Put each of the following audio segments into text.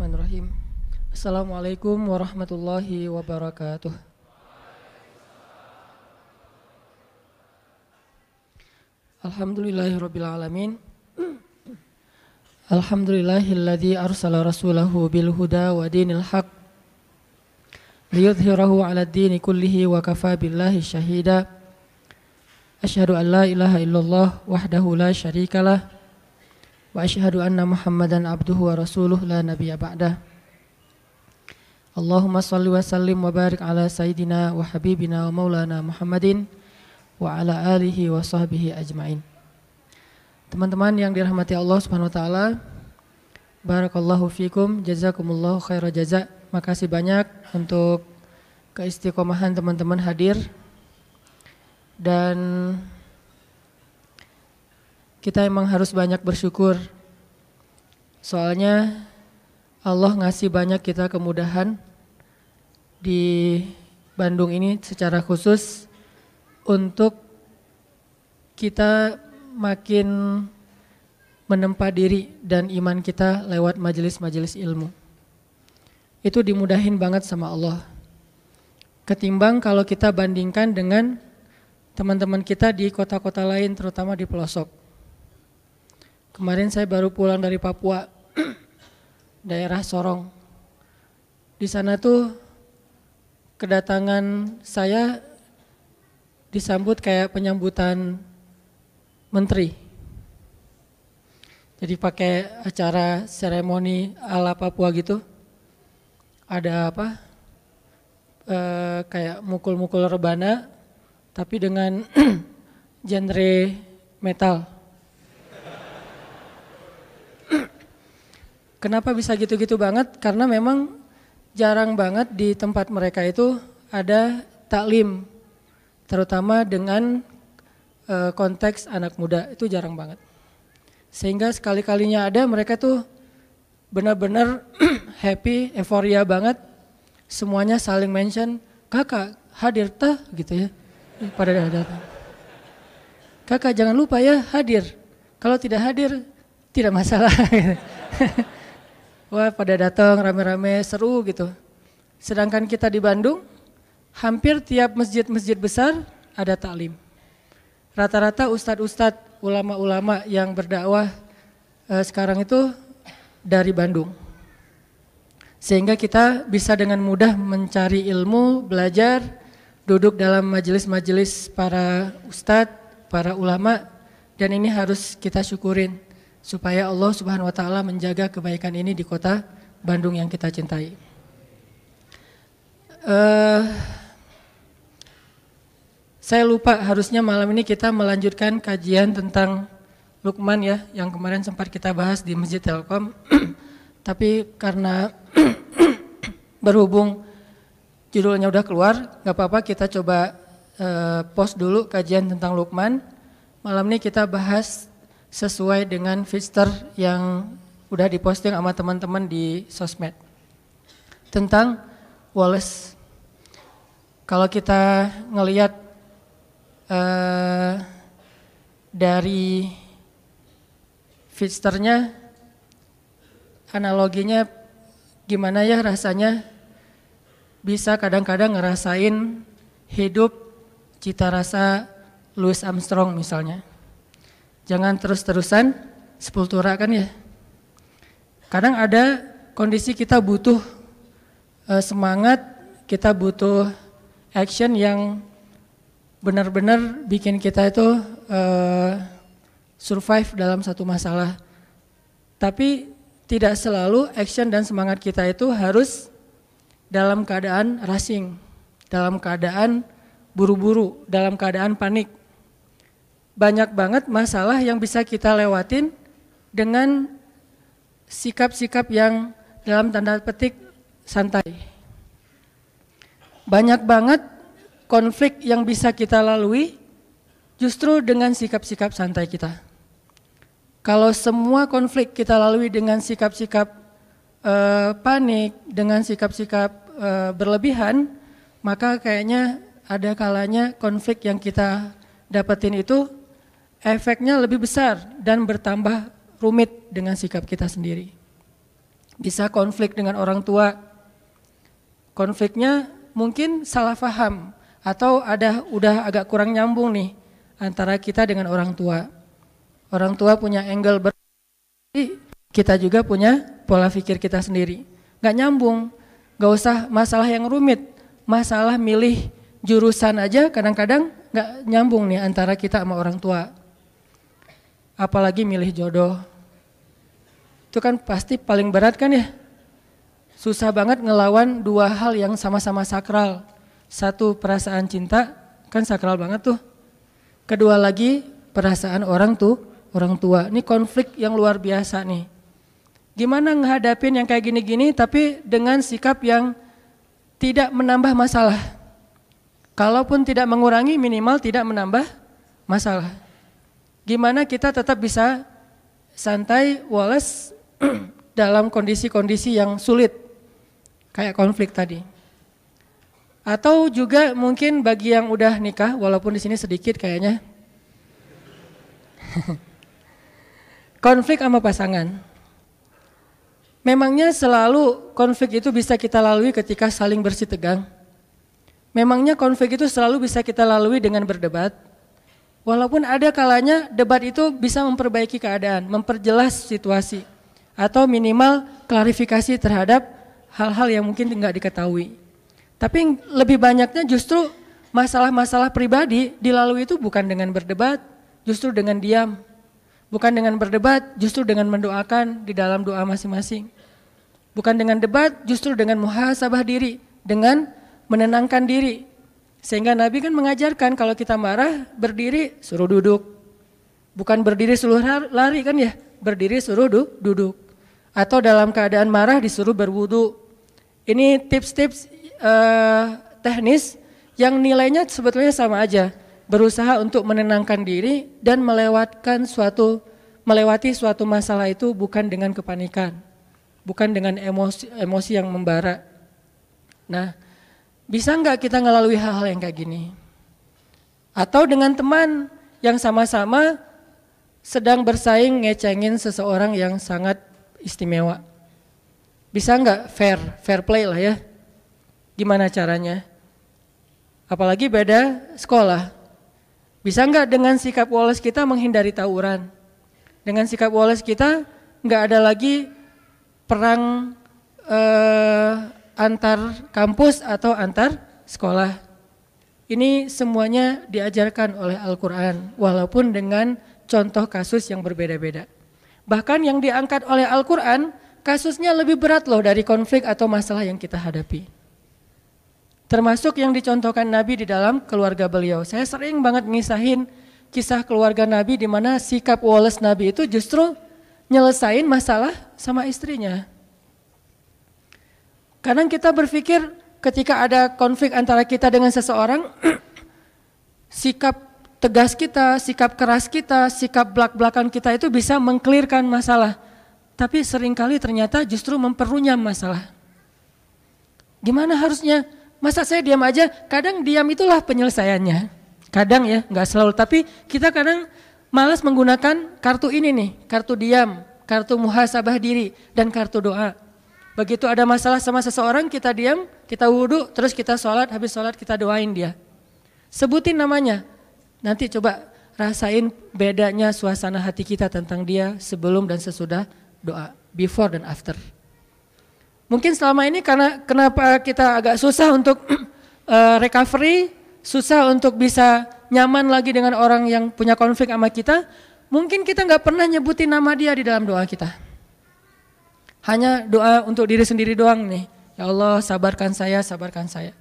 Bismillahirrahmanirrahim. Assalamualaikum warahmatullahi wabarakatuh. Alhamdulillahirabbil alamin. Alhamdulillahilladzi arsala rasulahu bil huda wa dinil haq liyudhhirahu 'ala ad-dini kullihi wa kafa billahi syahida. Asyhadu an la ilaha illallah wahdahu la syarikalah wa asyhadu anna Muhammadan abduhu wa rasuluh la nabiyya ba'dah. Allahumma salli wa sallim wa barik ala sayyidina wa habibina wa maulana Muhammadin wa ala alihi wa sahbihi ajmain. Teman-teman yang dirahmati Allah Subhanahu wa taala, barakallahu fikum, jazakumullahu khaira jaza. Makasih banyak untuk keistiqomahan teman-teman hadir dan kita emang harus banyak bersyukur. Soalnya Allah ngasih banyak kita kemudahan di Bandung ini secara khusus untuk kita makin menempa diri dan iman kita lewat majelis-majelis ilmu. Itu dimudahin banget sama Allah. Ketimbang kalau kita bandingkan dengan teman-teman kita di kota-kota lain terutama di pelosok. Kemarin saya baru pulang dari Papua, daerah Sorong. Di sana tuh kedatangan saya disambut kayak penyambutan menteri. Jadi pakai acara seremoni ala Papua gitu. Ada apa? E, kayak mukul-mukul rebana, tapi dengan genre metal. Kenapa bisa gitu-gitu banget? Karena memang jarang banget di tempat mereka itu ada taklim, terutama dengan e, konteks anak muda itu jarang banget. Sehingga sekali-kalinya ada mereka tuh benar-benar happy, euforia banget. Semuanya saling mention, kakak hadir tah gitu ya, pada datang. Kakak jangan lupa ya hadir. Kalau tidak hadir tidak masalah. Wah pada datang rame-rame seru gitu. Sedangkan kita di Bandung, hampir tiap masjid-masjid besar ada taklim. Rata-rata ustadz-ustadz, ulama-ulama yang berdakwah eh, sekarang itu dari Bandung. Sehingga kita bisa dengan mudah mencari ilmu, belajar, duduk dalam majelis-majelis para ustadz, para ulama, dan ini harus kita syukurin supaya Allah Subhanahu wa taala menjaga kebaikan ini di kota Bandung yang kita cintai. Uh, saya lupa harusnya malam ini kita melanjutkan kajian tentang Lukman ya yang kemarin sempat kita bahas di Masjid Telkom. Tapi karena berhubung judulnya udah keluar, nggak apa-apa kita coba uh, post dulu kajian tentang Lukman. Malam ini kita bahas sesuai dengan fitur yang udah diposting sama teman-teman di sosmed tentang Wallace. Kalau kita ngelihat uh, dari fiturnya, analoginya gimana ya rasanya bisa kadang-kadang ngerasain hidup cita rasa Louis Armstrong misalnya. Jangan terus-terusan sepultura kan ya. Kadang ada kondisi kita butuh uh, semangat, kita butuh action yang benar-benar bikin kita itu uh, survive dalam satu masalah. Tapi tidak selalu action dan semangat kita itu harus dalam keadaan racing, dalam keadaan buru-buru, dalam keadaan panik banyak banget masalah yang bisa kita lewatin dengan sikap-sikap yang dalam tanda petik santai. Banyak banget konflik yang bisa kita lalui justru dengan sikap-sikap santai kita. Kalau semua konflik kita lalui dengan sikap-sikap uh, panik, dengan sikap-sikap uh, berlebihan, maka kayaknya ada kalanya konflik yang kita dapetin itu efeknya lebih besar dan bertambah rumit dengan sikap kita sendiri. bisa konflik dengan orang tua. Konfliknya mungkin salah paham atau ada udah agak kurang nyambung nih antara kita dengan orang tua. Orang tua punya angle ber kita juga punya pola pikir kita sendiri. Gak nyambung, gak usah masalah yang rumit, masalah milih jurusan aja kadang-kadang gak nyambung nih antara kita sama orang tua. Apalagi milih jodoh. Itu kan pasti paling berat kan ya? Susah banget ngelawan dua hal yang sama-sama sakral. Satu perasaan cinta, kan sakral banget tuh. Kedua lagi perasaan orang tuh, orang tua. Ini konflik yang luar biasa nih. Gimana menghadapin yang kayak gini-gini tapi dengan sikap yang tidak menambah masalah. Kalaupun tidak mengurangi minimal tidak menambah masalah. Gimana kita tetap bisa santai, wales dalam kondisi-kondisi yang sulit kayak konflik tadi. Atau juga mungkin bagi yang udah nikah, walaupun di sini sedikit kayaknya, konflik sama pasangan. Memangnya selalu konflik itu bisa kita lalui ketika saling bersih tegang. Memangnya konflik itu selalu bisa kita lalui dengan berdebat. Walaupun ada kalanya debat itu bisa memperbaiki keadaan, memperjelas situasi, atau minimal klarifikasi terhadap hal-hal yang mungkin tidak diketahui. Tapi lebih banyaknya justru masalah-masalah pribadi dilalui itu bukan dengan berdebat, justru dengan diam. Bukan dengan berdebat, justru dengan mendoakan di dalam doa masing-masing. Bukan dengan debat, justru dengan muhasabah diri, dengan menenangkan diri. Sehingga Nabi kan mengajarkan kalau kita marah, berdiri suruh duduk. Bukan berdiri suruh lari kan ya, berdiri suruh duduk. Atau dalam keadaan marah disuruh berwudu. Ini tips-tips uh, teknis yang nilainya sebetulnya sama aja. Berusaha untuk menenangkan diri dan melewatkan suatu melewati suatu masalah itu bukan dengan kepanikan. Bukan dengan emosi, emosi yang membara. Nah, bisa nggak kita ngelalui hal-hal yang kayak gini? Atau dengan teman yang sama-sama sedang bersaing ngecengin seseorang yang sangat istimewa. Bisa nggak fair, fair play lah ya. Gimana caranya? Apalagi beda sekolah. Bisa nggak dengan sikap Wallace kita menghindari tawuran? Dengan sikap Wallace kita nggak ada lagi perang eh, antar kampus atau antar sekolah. Ini semuanya diajarkan oleh Al-Quran, walaupun dengan contoh kasus yang berbeda-beda. Bahkan yang diangkat oleh Al-Quran kasusnya lebih berat loh dari konflik atau masalah yang kita hadapi. Termasuk yang dicontohkan Nabi di dalam keluarga beliau. Saya sering banget ngisahin kisah keluarga Nabi di mana sikap Wallace Nabi itu justru nyelesain masalah sama istrinya. Kadang kita berpikir ketika ada konflik antara kita dengan seseorang, sikap tegas kita, sikap keras kita, sikap belak-belakan kita itu bisa mengklirkan masalah. Tapi sering kali ternyata justru memperunyam masalah. Gimana harusnya? Masa saya diam aja? Kadang diam itulah penyelesaiannya. Kadang ya, nggak selalu. Tapi kita kadang malas menggunakan kartu ini nih, kartu diam, kartu muhasabah diri, dan kartu doa. Begitu ada masalah sama seseorang, kita diam, kita wudhu, terus kita sholat, habis sholat kita doain dia. Sebutin namanya, Nanti coba rasain bedanya suasana hati kita tentang dia sebelum dan sesudah doa, before dan after. Mungkin selama ini karena kenapa kita agak susah untuk uh, recovery, susah untuk bisa nyaman lagi dengan orang yang punya konflik sama kita, mungkin kita nggak pernah nyebutin nama dia di dalam doa kita. Hanya doa untuk diri sendiri doang nih. Ya Allah sabarkan saya, sabarkan saya.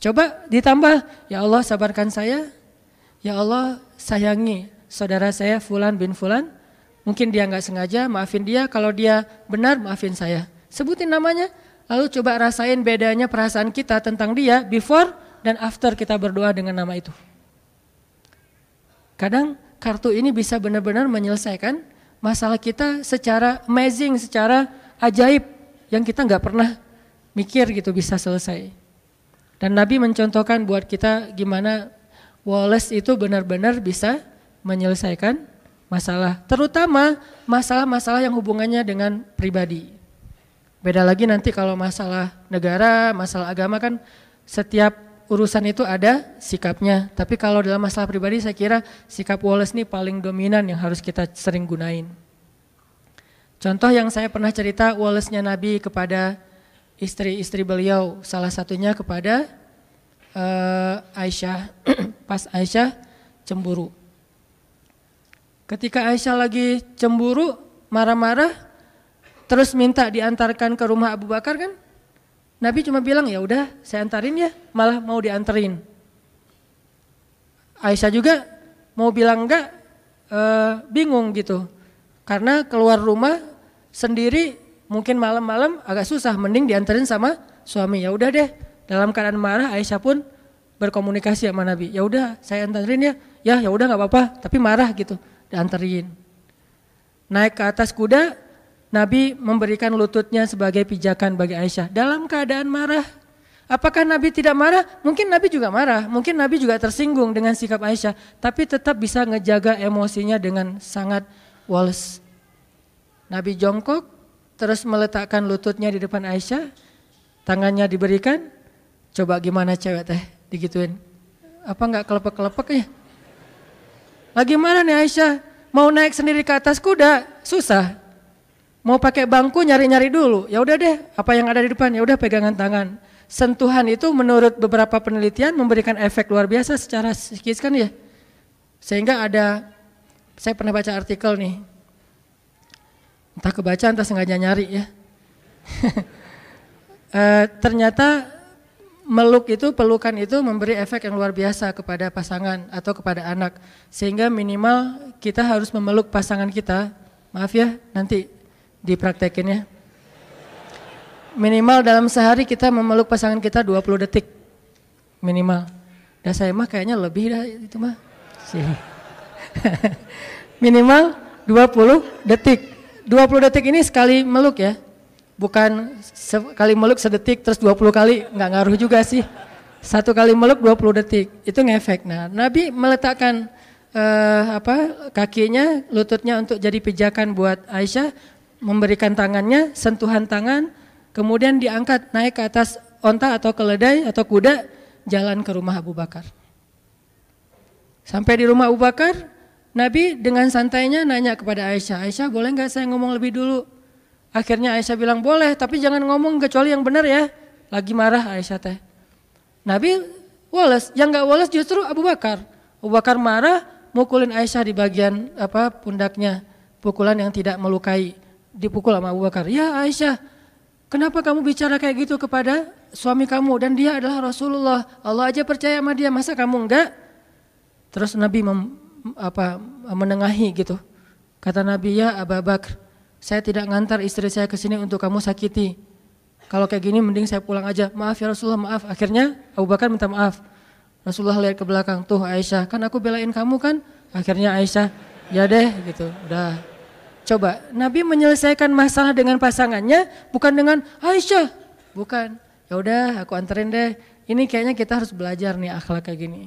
Coba ditambah, ya Allah sabarkan saya, Ya Allah sayangi saudara saya Fulan bin Fulan. Mungkin dia nggak sengaja, maafin dia. Kalau dia benar, maafin saya. Sebutin namanya, lalu coba rasain bedanya perasaan kita tentang dia before dan after kita berdoa dengan nama itu. Kadang kartu ini bisa benar-benar menyelesaikan masalah kita secara amazing, secara ajaib yang kita nggak pernah mikir gitu bisa selesai. Dan Nabi mencontohkan buat kita gimana Wallace itu benar-benar bisa menyelesaikan masalah, terutama masalah-masalah yang hubungannya dengan pribadi. Beda lagi nanti kalau masalah negara, masalah agama kan setiap urusan itu ada sikapnya. Tapi kalau dalam masalah pribadi saya kira sikap Wallace ini paling dominan yang harus kita sering gunain. Contoh yang saya pernah cerita Wallace-nya Nabi kepada istri-istri beliau, salah satunya kepada uh, Aisyah, pas Aisyah cemburu. Ketika Aisyah lagi cemburu, marah-marah, terus minta diantarkan ke rumah Abu Bakar kan? Nabi cuma bilang ya udah saya antarin ya, malah mau diantarin. Aisyah juga mau bilang enggak, e, bingung gitu. Karena keluar rumah sendiri mungkin malam-malam agak susah, mending diantarin sama suami. Ya udah deh, dalam keadaan marah Aisyah pun berkomunikasi sama Nabi. Ya udah saya antarin ya, ya ya udah nggak apa-apa, tapi marah gitu, diantarin. Naik ke atas kuda, Nabi memberikan lututnya sebagai pijakan bagi Aisyah dalam keadaan marah. Apakah Nabi tidak marah? Mungkin Nabi juga marah, mungkin Nabi juga tersinggung dengan sikap Aisyah, tapi tetap bisa ngejaga emosinya dengan sangat wales. Nabi jongkok, terus meletakkan lututnya di depan Aisyah, tangannya diberikan, coba gimana cewek teh digituin. Apa enggak kelepek-kelepek ya? Lagi mana nih Aisyah? Mau naik sendiri ke atas kuda? Susah. Mau pakai bangku nyari-nyari dulu. Ya udah deh, apa yang ada di depan ya udah pegangan tangan. Sentuhan itu menurut beberapa penelitian memberikan efek luar biasa secara psikis kan ya. Sehingga ada saya pernah baca artikel nih. Entah kebaca entah sengaja nyari ya. e, ternyata meluk itu pelukan itu memberi efek yang luar biasa kepada pasangan atau kepada anak sehingga minimal kita harus memeluk pasangan kita maaf ya nanti dipraktekin ya. Minimal dalam sehari kita memeluk pasangan kita 20 detik. Minimal. Dan saya mah kayaknya lebih dah itu mah. Minimal 20 detik. 20 detik ini sekali meluk ya. Bukan sekali meluk sedetik terus 20 kali nggak ngaruh juga sih. Satu kali meluk 20 detik. Itu ngefek. Nah, Nabi meletakkan uh, apa kakinya, lututnya untuk jadi pijakan buat Aisyah memberikan tangannya, sentuhan tangan, kemudian diangkat naik ke atas onta atau keledai atau kuda, jalan ke rumah Abu Bakar. Sampai di rumah Abu Bakar, Nabi dengan santainya nanya kepada Aisyah, Aisyah boleh nggak saya ngomong lebih dulu? Akhirnya Aisyah bilang boleh, tapi jangan ngomong kecuali yang benar ya. Lagi marah Aisyah teh. Nabi Wallace, yang nggak Wallace justru Abu Bakar. Abu Bakar marah, mukulin Aisyah di bagian apa pundaknya, pukulan yang tidak melukai dipukul sama Abu Bakar. Ya Aisyah, kenapa kamu bicara kayak gitu kepada suami kamu dan dia adalah Rasulullah. Allah aja percaya sama dia, masa kamu enggak? Terus Nabi mem, apa, menengahi gitu. Kata Nabi, ya Abu Bakar, saya tidak ngantar istri saya ke sini untuk kamu sakiti. Kalau kayak gini mending saya pulang aja. Maaf ya Rasulullah, maaf. Akhirnya Abu Bakar minta maaf. Rasulullah lihat ke belakang, tuh Aisyah, kan aku belain kamu kan? Akhirnya Aisyah, ya deh gitu, udah Coba, Nabi menyelesaikan masalah dengan pasangannya bukan dengan Aisyah. Bukan. Ya udah, aku anterin deh. Ini kayaknya kita harus belajar nih akhlak kayak gini.